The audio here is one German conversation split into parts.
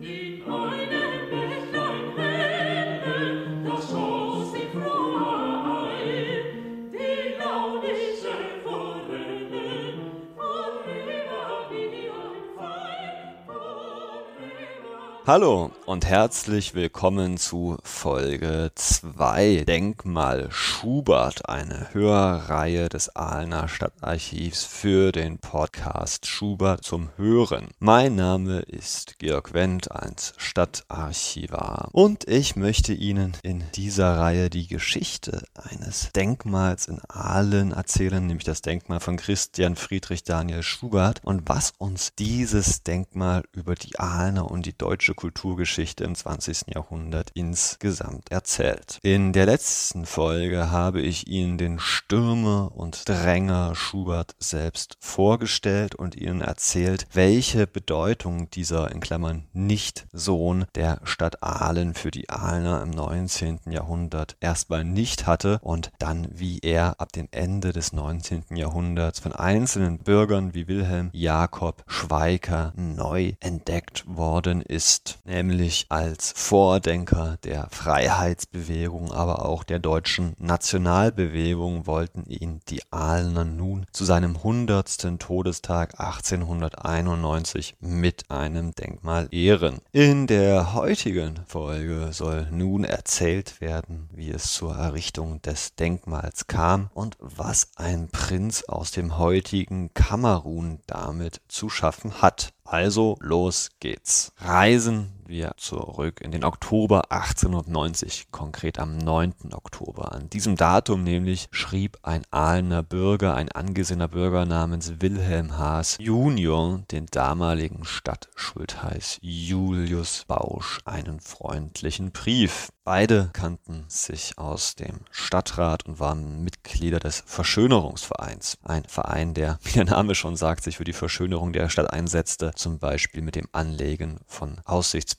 In einem Hallo und herzlich willkommen zu Folge 2 Denkmal Schubert, eine Hörreihe des Aalener Stadtarchivs für den Podcast Schubert zum Hören. Mein Name ist Georg Wendt, als Stadtarchivar und ich möchte Ihnen in dieser Reihe die Geschichte eines Denkmals in Aalen erzählen, nämlich das Denkmal von Christian Friedrich Daniel Schubert und was uns dieses Denkmal über die Aalener und die deutsche Kulturgeschichte im 20. Jahrhundert insgesamt erzählt. In der letzten Folge habe ich Ihnen den Stürmer und Dränger Schubert selbst vorgestellt und Ihnen erzählt, welche Bedeutung dieser in Klammern Nicht-Sohn der Stadt Aalen für die Aalener im 19. Jahrhundert erstmal nicht hatte und dann wie er ab dem Ende des 19. Jahrhunderts von einzelnen Bürgern wie Wilhelm Jakob Schweiker neu entdeckt worden ist, nämlich als Vordenker der Freiheitsbewegung, aber auch der deutschen Nationalbewegung wollten ihn die Aalener nun zu seinem hundertsten Todestag 1891 mit einem Denkmal ehren. In der heutigen Folge soll nun erzählt werden, wie es zur Errichtung des Denkmals kam und was ein Prinz aus dem heutigen Kamerun damit zu schaffen hat. Also los geht's. Reisen wir zurück in den Oktober 1890, konkret am 9. Oktober. An diesem Datum nämlich schrieb ein Aalener Bürger, ein angesehener Bürger namens Wilhelm Haas Junior, den damaligen Stadtschultheiß Julius Bausch einen freundlichen Brief. Beide kannten sich aus dem Stadtrat und waren Mitglieder des Verschönerungsvereins. Ein Verein, der, wie der Name schon sagt, sich für die Verschönerung der Stadt einsetzte, zum Beispiel mit dem Anlegen von Aussichtspunkten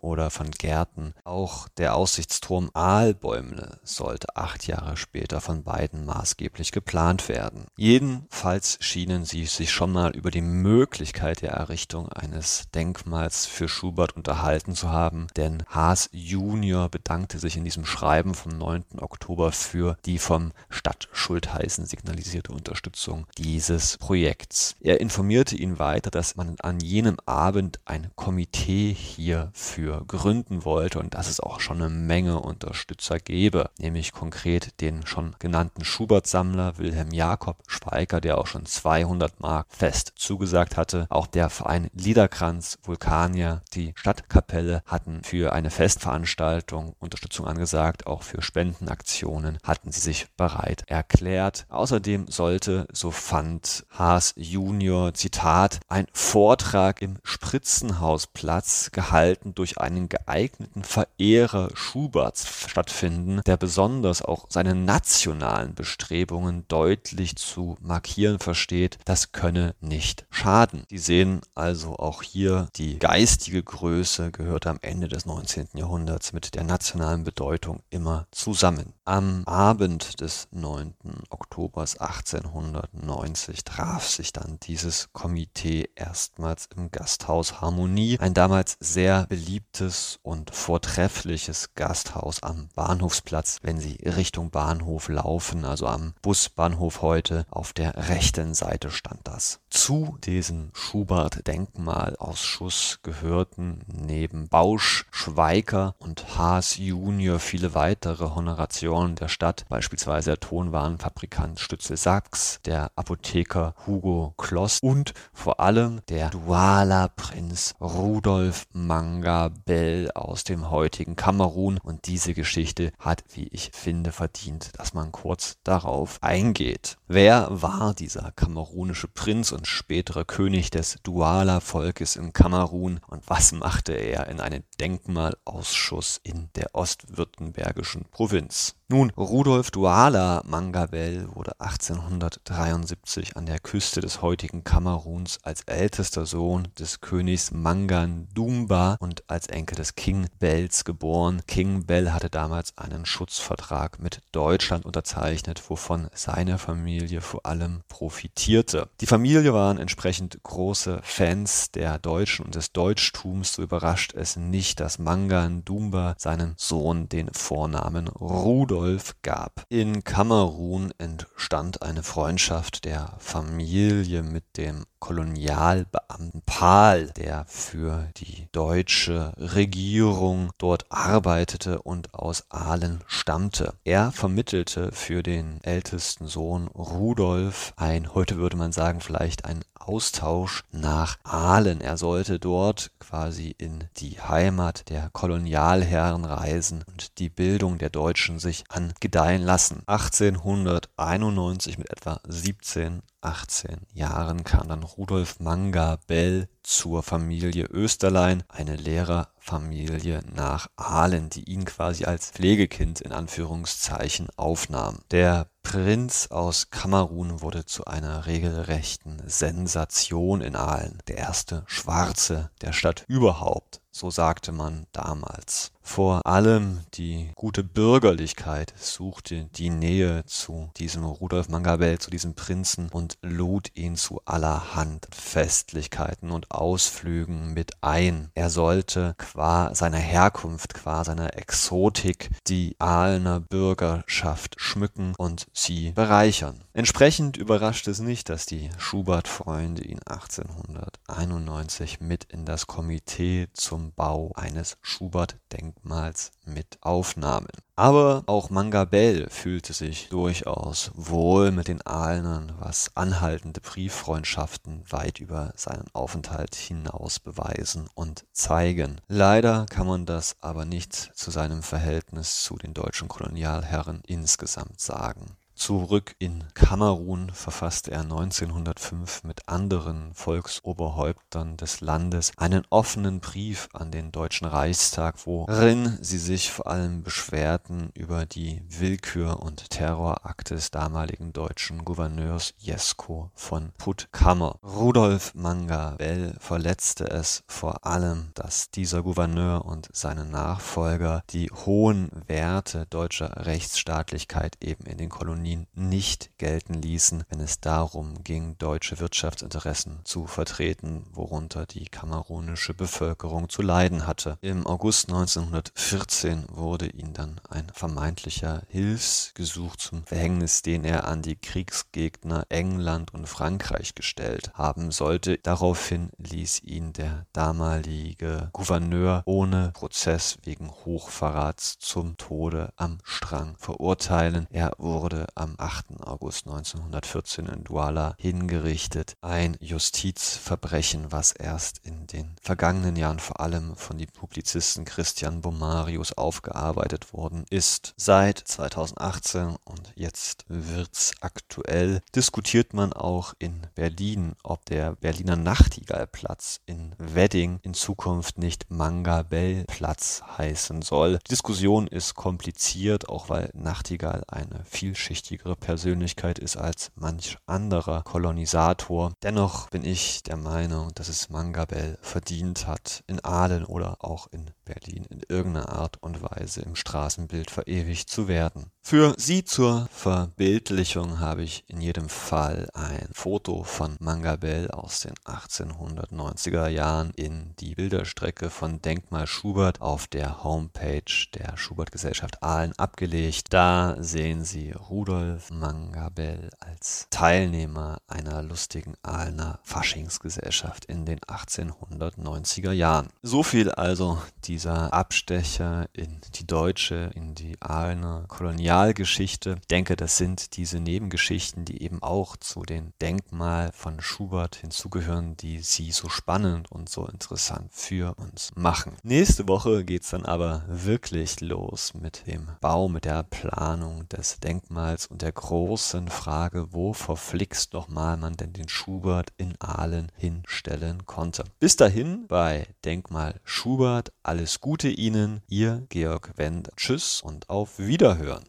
oder von Gärten. Auch der Aussichtsturm Aalbäumle sollte acht Jahre später von beiden maßgeblich geplant werden. Jedenfalls schienen sie sich schon mal über die Möglichkeit der Errichtung eines Denkmals für Schubert unterhalten zu haben, denn Haas Junior bedankte sich in diesem Schreiben vom 9. Oktober für die vom Stadtschultheißen signalisierte Unterstützung dieses Projekts. Er informierte ihn weiter, dass man an jenem Abend ein Komitee hierfür gründen wollte und dass es auch schon eine Menge Unterstützer gäbe, nämlich konkret den schon genannten Schubert-Sammler Wilhelm Jakob Schweiker, der auch schon 200 Mark fest zugesagt hatte. Auch der Verein Liederkranz, Vulkanier, die Stadtkapelle hatten für eine Festveranstaltung Unterstützung angesagt, auch für Spendenaktionen hatten sie sich bereit erklärt. Außerdem sollte, so fand Haas Junior, Zitat, ein Vortrag im Spritzenhausplatz gehalten durch einen geeigneten Verehrer Schuberts stattfinden, der besonders auch seine nationalen Bestrebungen deutlich zu markieren versteht. Das könne nicht schaden. Sie sehen also auch hier, die geistige Größe gehört am Ende des 19. Jahrhunderts mit der nationalen Bedeutung immer zusammen. Am Abend des 9. Oktobers 1890 traf sich dann dieses Komitee erstmals im Gasthaus Harmonie, ein damals sehr beliebtes und vortreffliches Gasthaus am Bahnhofsplatz, wenn Sie Richtung Bahnhof laufen, also am Busbahnhof heute, auf der rechten Seite stand das. Zu diesem Schubert-Denkmalausschuss gehörten neben Bausch, Schweiker und Haas Junior viele weitere Honorationen der Stadt, beispielsweise der Tonwarenfabrikant Stützel Sachs, der Apotheker Hugo Kloss und vor allem der Duala Prinz Rudolf Manga Bell aus dem heutigen Kamerun. Und diese Geschichte hat, wie ich finde, verdient, dass man kurz darauf eingeht. Wer war dieser kamerunische Prinz und spätere König des Duala-Volkes im Kamerun und was machte er in einem Denkmalausschuss in der ostwürttembergischen Provinz? Nun, Rudolf Douala Mangabell wurde 1873 an der Küste des heutigen Kameruns als ältester Sohn des Königs Mangan Dumba und als Enkel des King Bells geboren. King Bell hatte damals einen Schutzvertrag mit Deutschland unterzeichnet, wovon seine Familie vor allem profitierte. Die Familie waren entsprechend große Fans der Deutschen und des Deutschtums. So überrascht es nicht, dass Mangan Dumba seinen Sohn den Vornamen Rudolf gab. In Kamerun entstand eine Freundschaft der Familie mit dem Kolonialbeamten Pahl, der für die deutsche Regierung dort arbeitete und aus Aalen stammte. Er vermittelte für den ältesten Sohn Rudolf ein, heute würde man sagen, vielleicht ein Austausch nach Aalen. Er sollte dort quasi in die Heimat der Kolonialherren reisen und die Bildung der Deutschen sich angedeihen lassen. 1891 mit etwa 17 18 Jahren kam dann Rudolf Manga Bell zur Familie Österlein, eine Lehrerfamilie nach Aalen, die ihn quasi als Pflegekind in Anführungszeichen aufnahm. Der Prinz aus Kamerun wurde zu einer regelrechten Sensation in Aalen, der erste Schwarze der Stadt überhaupt so sagte man damals. Vor allem die gute Bürgerlichkeit suchte die Nähe zu diesem Rudolf Mangabell, zu diesem Prinzen und lud ihn zu allerhand Festlichkeiten und Ausflügen mit ein. Er sollte qua seiner Herkunft, qua seiner Exotik die Aalener Bürgerschaft schmücken und sie bereichern. Entsprechend überrascht es nicht, dass die Schubert-Freunde ihn 1891 mit in das Komitee zum Bau eines Schubert-Denkmals mit aufnahmen. Aber auch Mangabell fühlte sich durchaus wohl mit den Ahlnern, was anhaltende Brieffreundschaften weit über seinen Aufenthalt hinaus beweisen und zeigen. Leider kann man das aber nicht zu seinem Verhältnis zu den deutschen Kolonialherren insgesamt sagen. Zurück in Kamerun verfasste er 1905 mit anderen Volksoberhäuptern des Landes einen offenen Brief an den Deutschen Reichstag, worin sie sich vor allem beschwerten über die Willkür und Terrorakte des damaligen deutschen Gouverneurs Jesko von Puttkammer. Rudolf Manga Bell verletzte es vor allem, dass dieser Gouverneur und seine Nachfolger die hohen Werte deutscher Rechtsstaatlichkeit eben in den Kolonien Kolonien nicht gelten ließen, wenn es darum ging, deutsche Wirtschaftsinteressen zu vertreten, worunter die kamerunische Bevölkerung zu leiden hatte. Im August 1914 wurde ihm dann ein vermeintlicher Hilfsgesuch zum Verhängnis, den er an die Kriegsgegner England und Frankreich gestellt haben sollte. Daraufhin ließ ihn der damalige Gouverneur ohne Prozess wegen Hochverrats zum Tode am Strang verurteilen. Er wurde am 8. August 1914 in Douala hingerichtet. Ein Justizverbrechen, was erst in den vergangenen Jahren vor allem von dem Publizisten Christian Bomarius aufgearbeitet worden ist. Seit 2018 und jetzt wird's aktuell, diskutiert man auch in Berlin, ob der Berliner Nachtigallplatz in Wedding in Zukunft nicht Mangabell-Platz heißen soll. Die Diskussion ist kompliziert, auch weil Nachtigall eine vielschichtige wichtigere Persönlichkeit ist als manch anderer Kolonisator. Dennoch bin ich der Meinung, dass es Mangabell verdient hat, in Aalen oder auch in Berlin in irgendeiner Art Weise im Straßenbild verewigt zu werden. Für Sie zur Verbildlichung habe ich in jedem Fall ein Foto von Mangabell aus den 1890er Jahren in die Bilderstrecke von Denkmal Schubert auf der Homepage der Schubert Gesellschaft Aalen abgelegt. Da sehen Sie Rudolf Mangabell als Teilnehmer einer lustigen Aalener Faschingsgesellschaft in den 1890er Jahren. So viel also dieser Abstecher in die deutsche, in die Kolonial Kolonialgeschichte. Ich denke, das sind diese Nebengeschichten, die eben auch zu den Denkmal von Schubert hinzugehören, die sie so spannend und so interessant für uns machen. Nächste Woche geht es dann aber wirklich los mit dem Bau, mit der Planung des Denkmals und der großen Frage, wo verflixt nochmal man denn den Schubert in Aalen hinstellen konnte. Bis dahin bei Denkmal Schubert alles Gute Ihnen, Ihr Georg Wendt. Tschüss und auf Wiederhören.